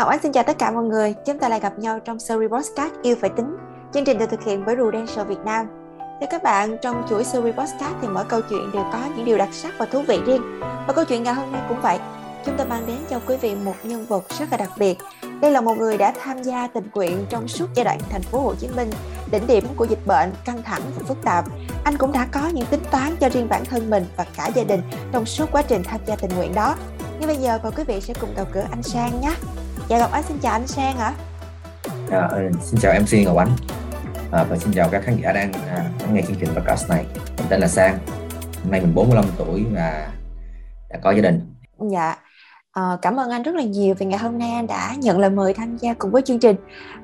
Ngọc Ánh xin chào tất cả mọi người. Chúng ta lại gặp nhau trong series podcast Yêu phải tính. Chương trình được thực hiện bởi Prudential Việt Nam. Thưa các bạn, trong chuỗi series podcast thì mỗi câu chuyện đều có những điều đặc sắc và thú vị riêng. Và câu chuyện ngày hôm nay cũng vậy. Chúng ta mang đến cho quý vị một nhân vật rất là đặc biệt. Đây là một người đã tham gia tình nguyện trong suốt giai đoạn thành phố Hồ Chí Minh, đỉnh điểm của dịch bệnh căng thẳng và phức tạp. Anh cũng đã có những tính toán cho riêng bản thân mình và cả gia đình trong suốt quá trình tham gia tình nguyện đó. Như bây giờ mời quý vị sẽ cùng gặp cửa anh Sang nhé. Dạ Ngọc Ánh xin chào anh Sang ạ. À, xin chào MC Ngọc Ánh à, và xin chào các khán giả đang à, lắng nghe chương trình podcast này. Mình tên là Sang. Hôm nay mình 45 tuổi và đã có gia đình. Dạ. À, cảm ơn anh rất là nhiều vì ngày hôm nay anh đã nhận lời mời tham gia cùng với chương trình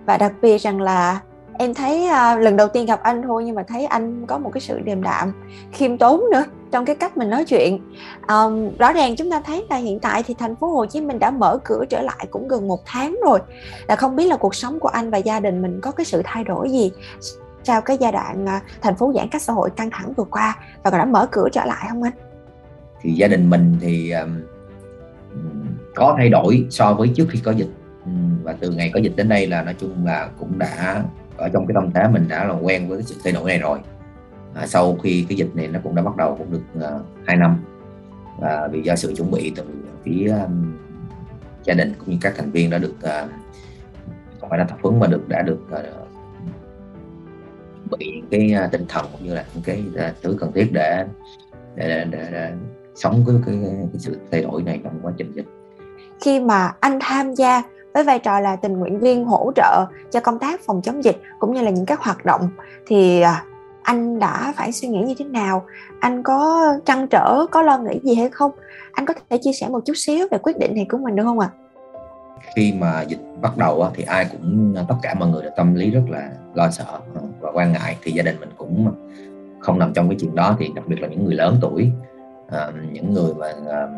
và đặc biệt rằng là em thấy uh, lần đầu tiên gặp anh thôi nhưng mà thấy anh có một cái sự điềm đạm khiêm tốn nữa trong cái cách mình nói chuyện. Um, rõ ràng chúng ta thấy là hiện tại thì thành phố Hồ Chí Minh đã mở cửa trở lại cũng gần một tháng rồi. Là không biết là cuộc sống của anh và gia đình mình có cái sự thay đổi gì sau cái giai đoạn uh, thành phố giãn cách xã hội căng thẳng vừa qua và đã mở cửa trở lại không anh? Thì gia đình mình thì um, có thay đổi so với trước khi có dịch. Và từ ngày có dịch đến đây là nói chung là cũng đã ở trong cái tâm thế mình đã là quen với cái sự thay đổi này rồi à, sau khi cái dịch này nó cũng đã bắt đầu cũng được à, 2 năm. Và vì do sự chuẩn bị từ phía um, gia đình cũng như các thành viên đã được uh, không phải là tập huấn mà được đã được uh, bị những cái uh, tinh thần cũng như là những cái uh, thứ cần thiết để để, để, để, để sống với cái, cái, cái sự thay đổi này trong quá trình dịch. Khi mà anh tham gia với vai trò là tình nguyện viên hỗ trợ cho công tác phòng chống dịch cũng như là những các hoạt động thì anh đã phải suy nghĩ như thế nào anh có trăn trở có lo nghĩ gì hay không anh có thể chia sẻ một chút xíu về quyết định này của mình được không ạ à? khi mà dịch bắt đầu thì ai cũng tất cả mọi người đều tâm lý rất là lo sợ ờ, và quan ngại thì gia đình mình cũng không nằm trong cái chuyện đó thì đặc biệt là những người lớn tuổi ờ, những người mà ờ,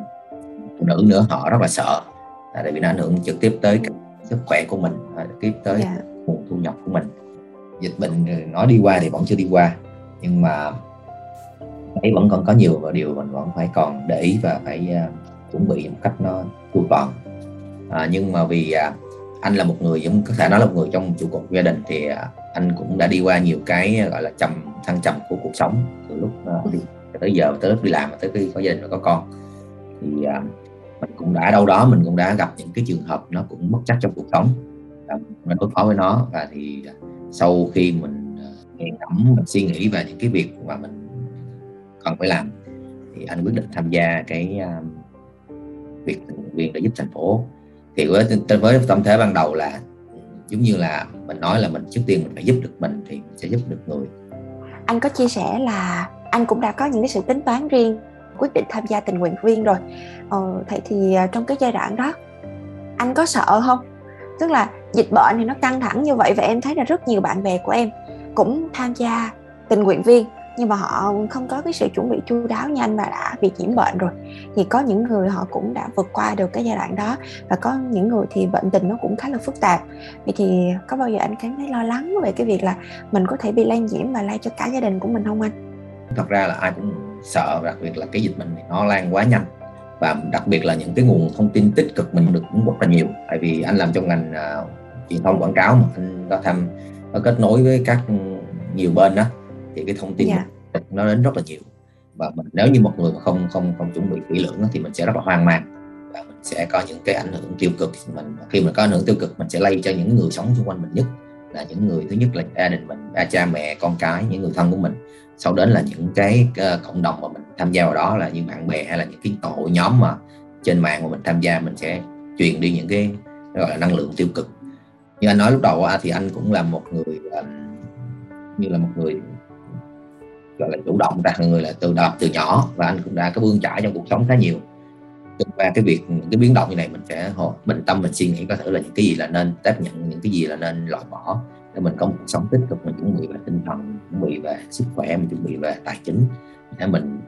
phụ nữ nữa họ rất là sợ tại vì nó ảnh hưởng trực tiếp tới sức khỏe của mình trực tiếp tới yeah. Dạ. nguồn thu nhập của mình dịch bệnh nói đi qua thì vẫn chưa đi qua. Nhưng mà ấy vẫn còn có nhiều điều mình vẫn phải còn để ý và phải uh, chuẩn bị một cách nó chu toàn. À, nhưng mà vì uh, anh là một người giống có thể nói là một người trong trụ cột gia đình thì uh, anh cũng đã đi qua nhiều cái gọi là trầm thăng trầm của cuộc sống từ lúc uh, đi tới giờ tới lúc đi làm tới khi có gia đình và có con. Thì uh, mình cũng đã đâu đó mình cũng đã gặp những cái trường hợp nó cũng bất chắc trong cuộc sống. Mình đối phó với nó và thì sau khi mình ờ, nghiền ngẫm mình suy nghĩ về những cái việc mà mình cần phải làm thì anh quyết định tham gia cái uh, việc tình nguyện để giúp thành phố. Thì với với tâm thế ban đầu là giống như là mình nói là mình trước tiên mình phải giúp được mình thì mình sẽ giúp được người. Anh có chia sẻ là anh cũng đã có những cái sự tính toán riêng quyết định tham gia tình nguyện viên rồi. Ờ, vậy thì ờ, trong cái giai đoạn đó anh có sợ không? Tức là dịch bệnh thì nó căng thẳng như vậy và em thấy là rất nhiều bạn bè của em cũng tham gia tình nguyện viên, nhưng mà họ không có cái sự chuẩn bị chu đáo nhanh và đã bị nhiễm bệnh rồi. Thì có những người họ cũng đã vượt qua được cái giai đoạn đó và có những người thì bệnh tình nó cũng khá là phức tạp. Vậy thì có bao giờ anh cảm thấy lo lắng về cái việc là mình có thể bị lây nhiễm và lây cho cả gia đình của mình không anh? Thật ra là ai cũng sợ, đặc biệt là cái dịch bệnh này nó lan quá nhanh và đặc biệt là những cái nguồn thông tin tích cực mình được cũng rất là nhiều. Tại vì anh làm trong ngành uh, truyền thông quảng cáo mà anh có tham có kết nối với các nhiều bên đó thì cái thông tin yeah. Dạ. nó đến rất là nhiều. Và mình, nếu như một người mà không không không chuẩn bị kỹ lưỡng thì mình sẽ rất là hoang mang. Và mình sẽ có những cái ảnh hưởng tiêu cực mình. Khi mình có ảnh hưởng tiêu cực mình sẽ lây cho những người sống xung quanh mình nhất. Là những người thứ nhất là gia đình mình ba cha mẹ con cái những người thân của mình sau đến là những cái ờ, cộng đồng mà mình tham gia vào đó là những bạn bè hay là những cái tổ nhóm mà trên mạng mà mình tham gia, mình sẽ truyền đi những cái, gọi là, năng lượng tiêu cực. Như anh nói lúc đầu thì anh cũng là một người ờ, như là một người, gọi là, chủ động ra, người là từ đợt từ nhỏ và anh cũng đã có bươn trải trong cuộc sống khá nhiều. Qua cái việc, những cái biến động như này mình sẽ bình tâm mình suy nghĩ có thể là những cái gì là nên chấp nhận những cái gì là nên loại bỏ để mình có một cuộc sống tích cực mình chuẩn bị về tinh thần chuẩn bị về sức khỏe mình chuẩn bị về tài chính. Để mình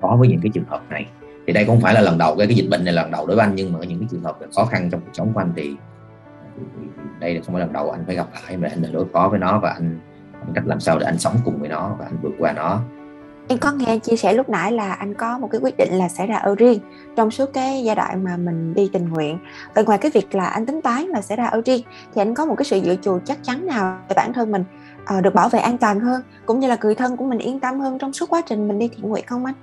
có với những cái trường hợp này. Thì đây không phải là lần đầu cái, cái dịch bệnh này lần đầu đối với anh nhưng mà những cái trường hợp khó khăn trong cuộc sống của anh thì, thì, thì đây là không phải lần đầu anh phải gặp lại mà anh đối phó với nó và anh, anh cách làm sao để anh sống cùng với nó và anh vượt qua nó em có nghe chia sẻ lúc nãy là anh có một cái quyết định là sẽ ra ở riêng trong suốt cái giai đoạn mà mình đi tình nguyện. Và ngoài cái việc là anh tính toán là sẽ ra ở riêng thì anh có một cái sự dự trù chắc chắn nào để bản thân mình uh, được bảo vệ an toàn hơn cũng như là người thân của mình yên tâm hơn trong suốt quá trình mình đi thiện nguyện không anh?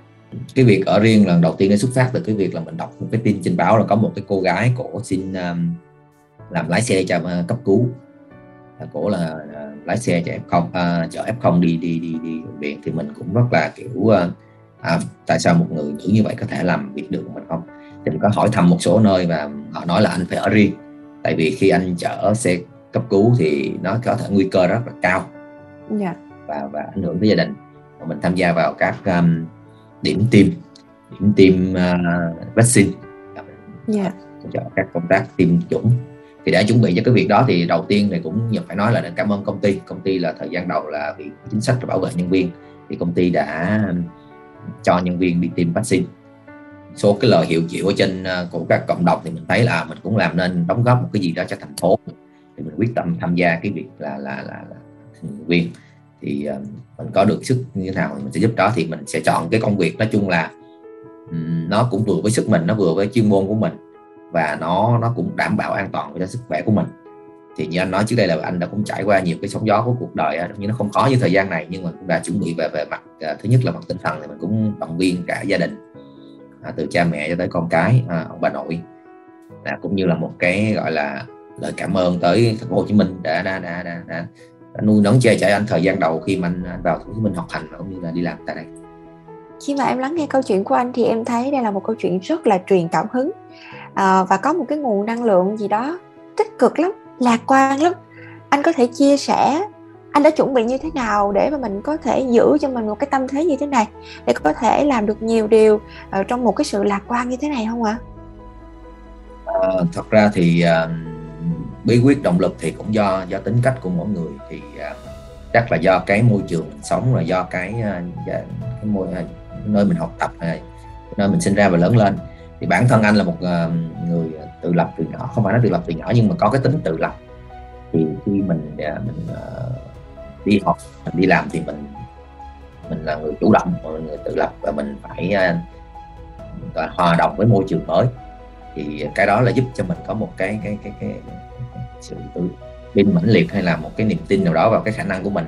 Cái việc ở riêng lần đầu tiên nó xuất phát từ cái việc là mình đọc một cái tin trên báo là có một cái cô gái cổ xin um, làm lái xe cho ờ, cấp cứu. Cổ là lái xe chở f không uh, chở f không đi đi đi đi bệnh viện thì mình cũng rất là kiểu uh, à, tại sao một người nữ như vậy có thể làm việc được mình không thì mình có hỏi thăm một số nơi và họ nói là anh phải ở riêng tại vì khi anh chở xe cấp cứu thì nó có thể nguy cơ rất là cao yeah. Dạ. và và ảnh hưởng tới gia đình và mình tham gia vào các um, điểm tiêm điểm tiêm uh, vaccine yeah. Dạ. cho các công tác tiêm chủng thì để chuẩn bị cho cái việc đó thì đầu tiên thì cũng phải nói là cảm ơn công ty. Công ty là thời gian đầu là vì chính sách bảo vệ nhân viên. Thì công ty đã cho nhân viên đi tiêm vaccine. Số cái lời hiệu triệu ở trên ờ, của các cộng đồng thì mình thấy là mình cũng làm nên đóng góp một cái gì đó cho thành phố. Thì mình quyết tâm tham gia cái việc là là là, là nhân viên. Thì ờ, mình có được sức như thế nào thì mình sẽ giúp đó. Thì mình sẽ chọn cái công việc nói chung là nó cũng vừa với sức mình nó vừa với chuyên môn của mình và nó nó cũng đảm bảo an toàn cho sức khỏe của mình. Thì như anh nói trước đây là anh đã cũng trải qua nhiều cái sóng gió của cuộc đời à, nhưng nó không khó như thời gian này nhưng mà cũng đã chuẩn bị về về mặt à, thứ nhất là mặt tinh thần thì mình cũng động viên cả gia đình à, từ cha mẹ cho tới con cái à, ông bà nội. Cũng như là một cái gọi là lời cảm ơn tới thành phố Hồ Chí Minh đã đã đã đã, đã, đã nuôi nấng che chở anh thời gian đầu khi mà anh, anh vào thành phố Hồ Chí Minh học hành cũng như là đi làm tại đây khi mà em lắng nghe câu chuyện của anh thì em thấy đây là một câu chuyện rất là truyền cảm hứng à, và có một cái nguồn năng lượng gì đó tích cực lắm lạc quan lắm anh có thể chia sẻ anh đã chuẩn bị như thế nào để mà mình có thể giữ cho mình một cái tâm thế như thế này để có thể làm được nhiều điều uh, trong một cái sự lạc quan như thế này không ạ? À, thật ra thì uh, bí quyết động lực thì cũng do do tính cách của mỗi người thì uh, chắc là do cái môi trường mình sống là do cái uh, cái môi uh, nơi mình học tập này nơi mình sinh ra và lớn lên. Thì bản thân anh là một ờ, người tự lập từ nhỏ không phải nói tự lập từ nhỏ nhưng mà có cái tính tự lập. Thì khi mình ờ, mình ờ, đi học mình đi làm thì mình mình là người chủ động mình người tự lập và mình phải hòa đồng với môi trường mới. Thì cái đó là giúp cho mình có một cái cái cái cái, cái, cái sự tự tin mãnh liệt hay là một cái niềm tin nào đó vào cái khả năng của mình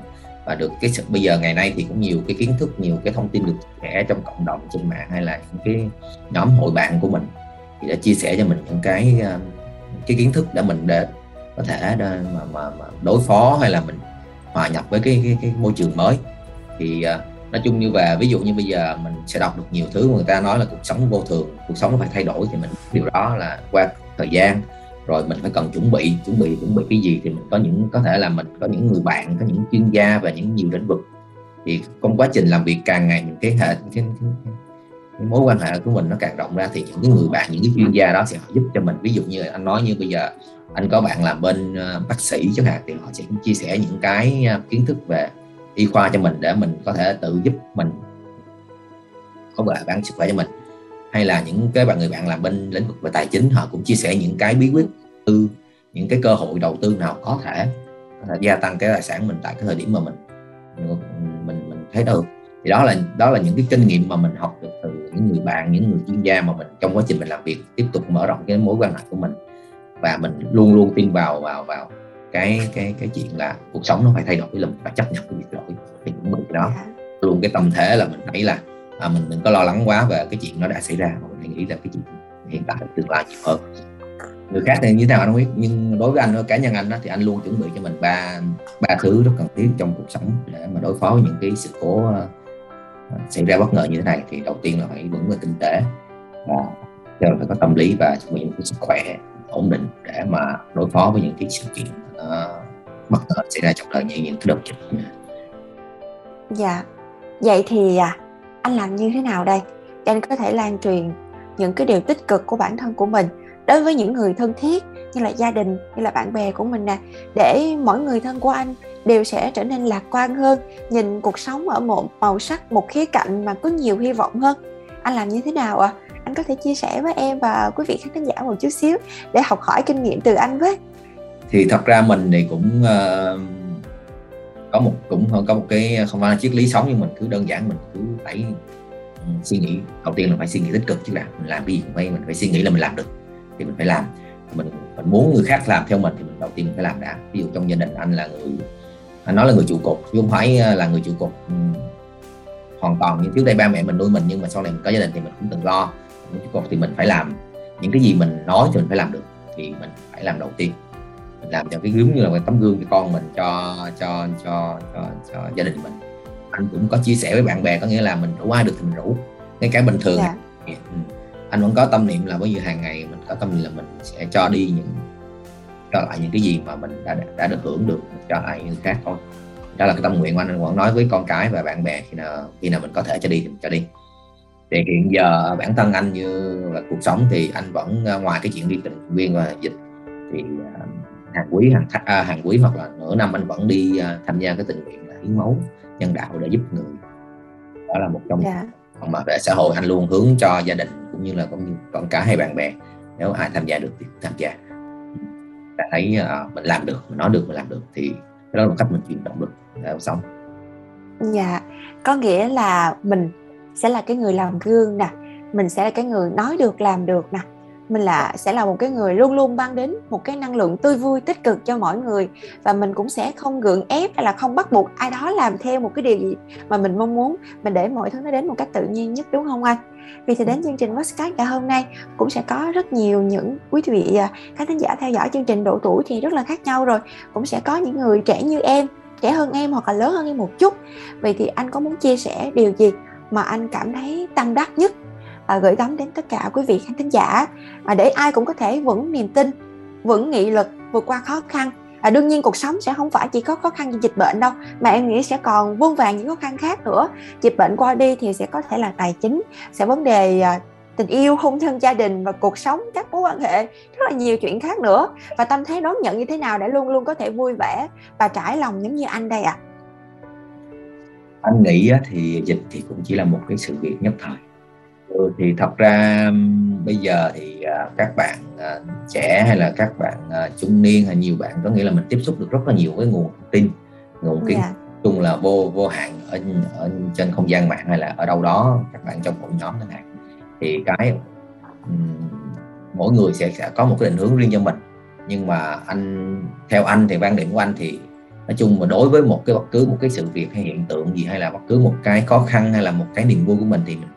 và được cái sự bây giờ ngày nay thì cũng nhiều cái kiến thức nhiều cái thông tin được trẻ trong cộng đồng trên mạng hay là những cái nhóm hội bạn của mình thì đã chia sẻ cho mình những cái ờ, cái kiến thức để mình để có thể mà, mà, mà đối phó hay là mình hòa nhập với cái cái, cái môi trường mới. Thì ờ, nói chung như về ví dụ như bây giờ mình sẽ đọc được nhiều thứ người ta nói là cuộc sống vô thường cuộc sống nó phải thay đổi thì mình điều đó là qua thời gian rồi mình phải cần chuẩn bị chuẩn bị chuẩn bị cái gì thì mình có những có thể là mình có những người bạn có những chuyên gia và những nhiều lĩnh vực. Thì trong quá trình làm việc càng ngày những cái hệ cái, cái, cái mối quan hệ của mình nó càng rộng ra thì những cái người bạn những cái chuyên gia đó sẽ giúp cho mình. Ví dụ như anh nói như bây giờ anh có bạn làm bên ờ, bác sĩ chẳng hạn thì họ sẽ chia sẻ những cái ờ, kiến thức về y khoa cho mình để mình có thể tự giúp mình có vệ bán sức khỏe cho mình. Hay là những cái bạn người bạn làm bên lĩnh vực về tài chính họ cũng chia sẻ những cái bí quyết tư những cái cơ hội đầu tư nào có thể gia tăng cái tài sản mình tại cái thời điểm mà mình mình mình thấy được. Thì đó là đó là những cái kinh nghiệm mà mình học được từ những người bạn những người chuyên gia mà mình trong quá trình mình làm việc tiếp tục mở rộng cái mối quan hệ của mình. Và mình luôn luôn tin vào vào vào cái cái cái chuyện là cuộc sống nó phải thay đổi là mình phải chấp nhận cái việc đổi thì cũng bị đó. Dạ. luôn cái tâm thế là mình thấy là à, mình đừng có lo lắng quá về cái chuyện nó đã xảy ra mà mình hãy nghĩ là cái chuyện hiện tại tương lai nhiều hơn người khác thì như thế nào anh không biết nhưng đối với anh cá nhân anh đó, thì anh luôn chuẩn bị cho mình ba ba thứ rất cần thiết trong cuộc sống để mà đối phó với những cái sự cố ờ, ờ, xảy ra bất ngờ như thế này. Thì đầu tiên là phải vững về kinh tế và rồi phải có tâm lý và chuẩn bị một cái sức khỏe ổn định để mà đối phó với những cái sự kiện uh, bất ngờ xảy ra trong đời như những cái đợt dịch. Dạ. Vậy thì à, anh làm như thế nào đây? Để anh có thể lan truyền những cái điều tích cực của bản thân của mình đối với những người thân thiết như là gia đình như là bạn bè của mình nè để mỗi người thân của anh đều sẽ trở nên lạc quan hơn nhìn cuộc sống ở một màu sắc một khía cạnh mà có nhiều hy vọng hơn. Anh làm như thế nào ạ? À? anh có thể chia sẻ với em và quý vị khán giả một chút xíu để học hỏi kinh nghiệm từ anh với. Thì thật ra mình thì cũng uh, có một cũng có một cái không phải là triết lý sống nhưng mình cứ đơn giản mình cứ phải ừ, suy nghĩ. Đầu tiên là phải suy nghĩ tích cực chứ là mình làm cái gì cũng phải mình phải suy nghĩ là mình làm được thì mình phải làm. Mình mình muốn người khác làm theo mình thì mình đầu tiên mình phải làm đã. Ví dụ trong gia đình anh là người anh nói là người trụ cột chứ không phải là người trụ cột um, hoàn toàn như trước đây ba mẹ mình nuôi mình nhưng mà sau này mình có gia đình thì mình cũng từng lo. Trụ cột thì mình phải làm. Những cái gì mình nói thì mình phải làm được thì mình phải làm đầu tiên. Mình làm cho cái giống như là cái tấm gương cho con mình cho cho cho cho, cho gia đình mình. Anh cũng có chia sẻ với bạn bè có nghĩa là mình rủ ai được thì mình rủ. Ngay cả bình thường dạ. Anh vẫn có tâm niệm là bây giờ hàng ngày mình có tâm niệm là mình sẽ cho đi những cho lại những cái gì mà mình đã đã được hưởng được cho lại người khác thôi. Đó là cái tâm nguyện của anh. Anh vẫn nói với con cái và bạn bè khi nào khi nào mình có thể cho đi thì mình cho đi. Thì hiện giờ bản thân anh như là cuộc sống thì anh vẫn ờ, ngoài cái chuyện đi tình viên và dịch thì ờ, hàng quý hàng à, hàng quý hoặc là nửa năm anh vẫn đi ờ, tham gia cái tình nguyện hiến máu nhân đạo để giúp người. Đó là một trong yeah. Dạ. mà vệ xã hội anh luôn hướng cho gia đình cũng như là cũng như con cả hay bạn bè. Nếu ai tham gia được thì tham gia. Ta thấy uh, mình làm được mình nói được mình làm được thì đó là một cách mình chuyển động được để sống. Dạ có nghĩa là mình sẽ là cái người làm gương nè mình sẽ là cái người nói được làm được nè mình là sẽ là một cái người luôn luôn mang đến một cái năng lượng tươi vui tích cực cho mọi người. Và mình cũng sẽ không gượng ép hay là không bắt buộc ai đó làm theo một cái điều gì mà mình mong muốn. Mình để mọi thứ nó đến một cách tự nhiên nhất đúng không anh? Vì thì đến chương trình podcast ngày hôm nay cũng sẽ có rất nhiều những quý vị à, khán thính giả theo dõi chương trình độ tuổi thì rất là khác nhau rồi. Cũng sẽ có những người trẻ như em trẻ hơn em hoặc là lớn hơn em một chút. Vậy thì anh có muốn chia sẻ điều gì mà anh cảm thấy tâm đắc nhất à, gửi gắm đến tất cả quý vị khán thính giả. À, để ai cũng có thể vững niềm tin vững nghị lực vượt qua khó khăn. À, đương nhiên cuộc sống sẽ không phải chỉ có khó khăn vì dịch bệnh đâu mà em nghĩ sẽ còn vương vàng những khó khăn khác nữa. Dịch bệnh qua đi thì sẽ có thể là tài chính sẽ vấn đề à, tình yêu hôn nhân gia đình và cuộc sống các mối quan hệ rất là nhiều chuyện khác nữa. Và tâm thế đón nhận như thế nào để luôn luôn có thể vui vẻ và trải lòng giống như anh đây ạ? À? anh nghĩ thì dịch thì cũng chỉ là một cái sự việc nhất thời ừ, thì thật ra bây giờ thì à, các bạn à, trẻ hay là các bạn à, trung niên hay nhiều bạn có nghĩa là mình tiếp xúc được rất là nhiều với nguồn thông tin nguồn kiến yeah. Dạ. chung là vô vô hạn ở, ở trên không gian mạng hay là ở đâu đó các bạn trong hội nhóm chẳng hạn thì cái mỗi người sẽ sẽ có một cái định hướng riêng cho mình nhưng mà anh theo anh thì quan điểm của anh thì nói chung mà đối với một cái bất cứ một cái sự việc hay hiện tượng gì hay là bất cứ một cái khó khăn hay là một cái niềm vui của mình thì mình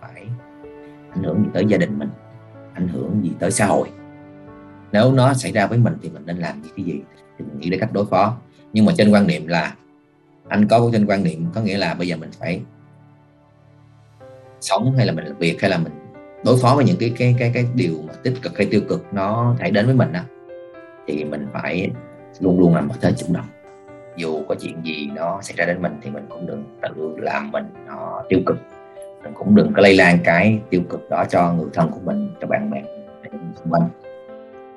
ảnh hưởng gì tới gia đình mình, ảnh hưởng gì tới xã hội. Nếu nó xảy ra với mình thì mình nên làm gì cái gì thì mình nghĩ đến cách đối phó. Nhưng mà trên quan niệm là, anh có trên quan niệm có nghĩa là bây giờ mình phải sống hay là mình làm việc hay là mình đối phó với những cái cái cái cái điều mà tích cực hay tiêu cực nó thể đến với mình á, thì mình phải luôn luôn làm một thế chủ động. Dù có chuyện gì nó xảy ra đến mình thì mình cũng đừng tự làm mình nó tiêu cực mình cũng đừng có lây lan cái tiêu cực đó cho người thân của mình cho bạn bè xung quanh.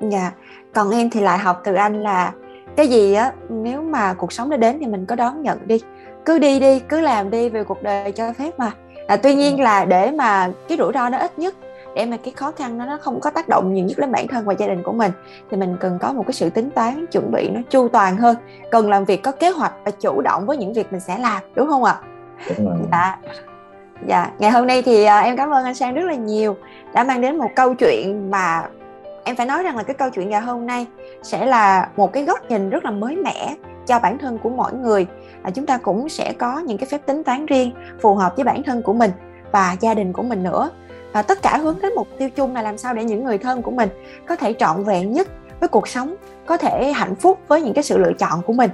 Dạ. Còn em thì lại học từ anh là cái gì á nếu mà cuộc sống đã đến thì mình có đón nhận đi. Cứ đi đi cứ làm đi vì cuộc đời cho phép mà. À, tuy nhiên là để mà cái rủi ro nó ít nhất để mà cái khó khăn nó nó không có tác động nhiều nhất đến bản thân và gia đình của mình thì mình cần có một cái sự tính toán chuẩn bị nó chu toàn hơn. Cần làm việc có kế hoạch và chủ động với những việc mình sẽ làm đúng không ạ? Dạ dạ ngày hôm nay thì à, em cảm ơn anh sang rất là nhiều đã mang đến một câu chuyện mà em phải nói rằng là cái câu chuyện ngày hôm nay sẽ là một cái góc nhìn rất là mới mẻ cho bản thân của mỗi người à, chúng ta cũng sẽ có những cái phép tính toán riêng phù hợp với bản thân của mình và gia đình của mình nữa. Và tất cả hướng đến mục tiêu chung là làm sao để những người thân của mình có thể trọn vẹn nhất với cuộc sống có thể hạnh phúc với những cái sự lựa chọn của mình.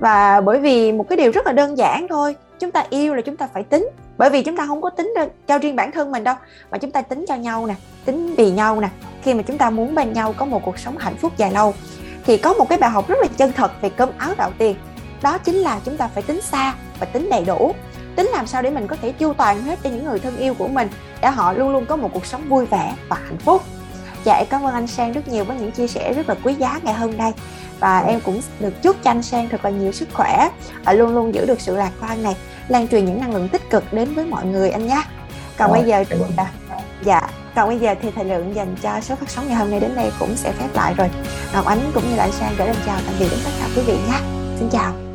Và bởi vì một cái điều rất là đơn giản thôi chúng ta yêu là chúng ta phải tính bởi vì chúng ta không có tính cho riêng bản thân mình đâu, mà chúng ta tính cho nhau nè, tính vì nhau nè. Khi mà chúng ta muốn bên nhau có một cuộc sống hạnh phúc dài lâu, thì có một cái bài học rất là chân thật về cơm áo gạo tiền. Đó chính là chúng ta phải tính xa và tính đầy đủ. Tính làm sao để mình có thể chu toàn hết cho những người thân yêu của mình, để họ luôn luôn có một cuộc sống vui vẻ và hạnh phúc. Dạ em cảm ơn anh sang rất nhiều với những chia sẻ rất là quý giá ngày hôm nay và em cũng được chúc cho anh sang thật là nhiều sức khỏe và luôn luôn giữ được sự lạc quan này lan truyền những năng lượng tích cực đến với mọi người anh nhé. Còn bây giờ thì dạ còn bây giờ thì thời lượng dành cho số phát sóng ngày hôm nay đến đây cũng sẽ phép lại rồi. Ngọc ánh cũng như là anh sang gửi lời chào tạm biệt đến tất cả quý vị nhé. Xin chào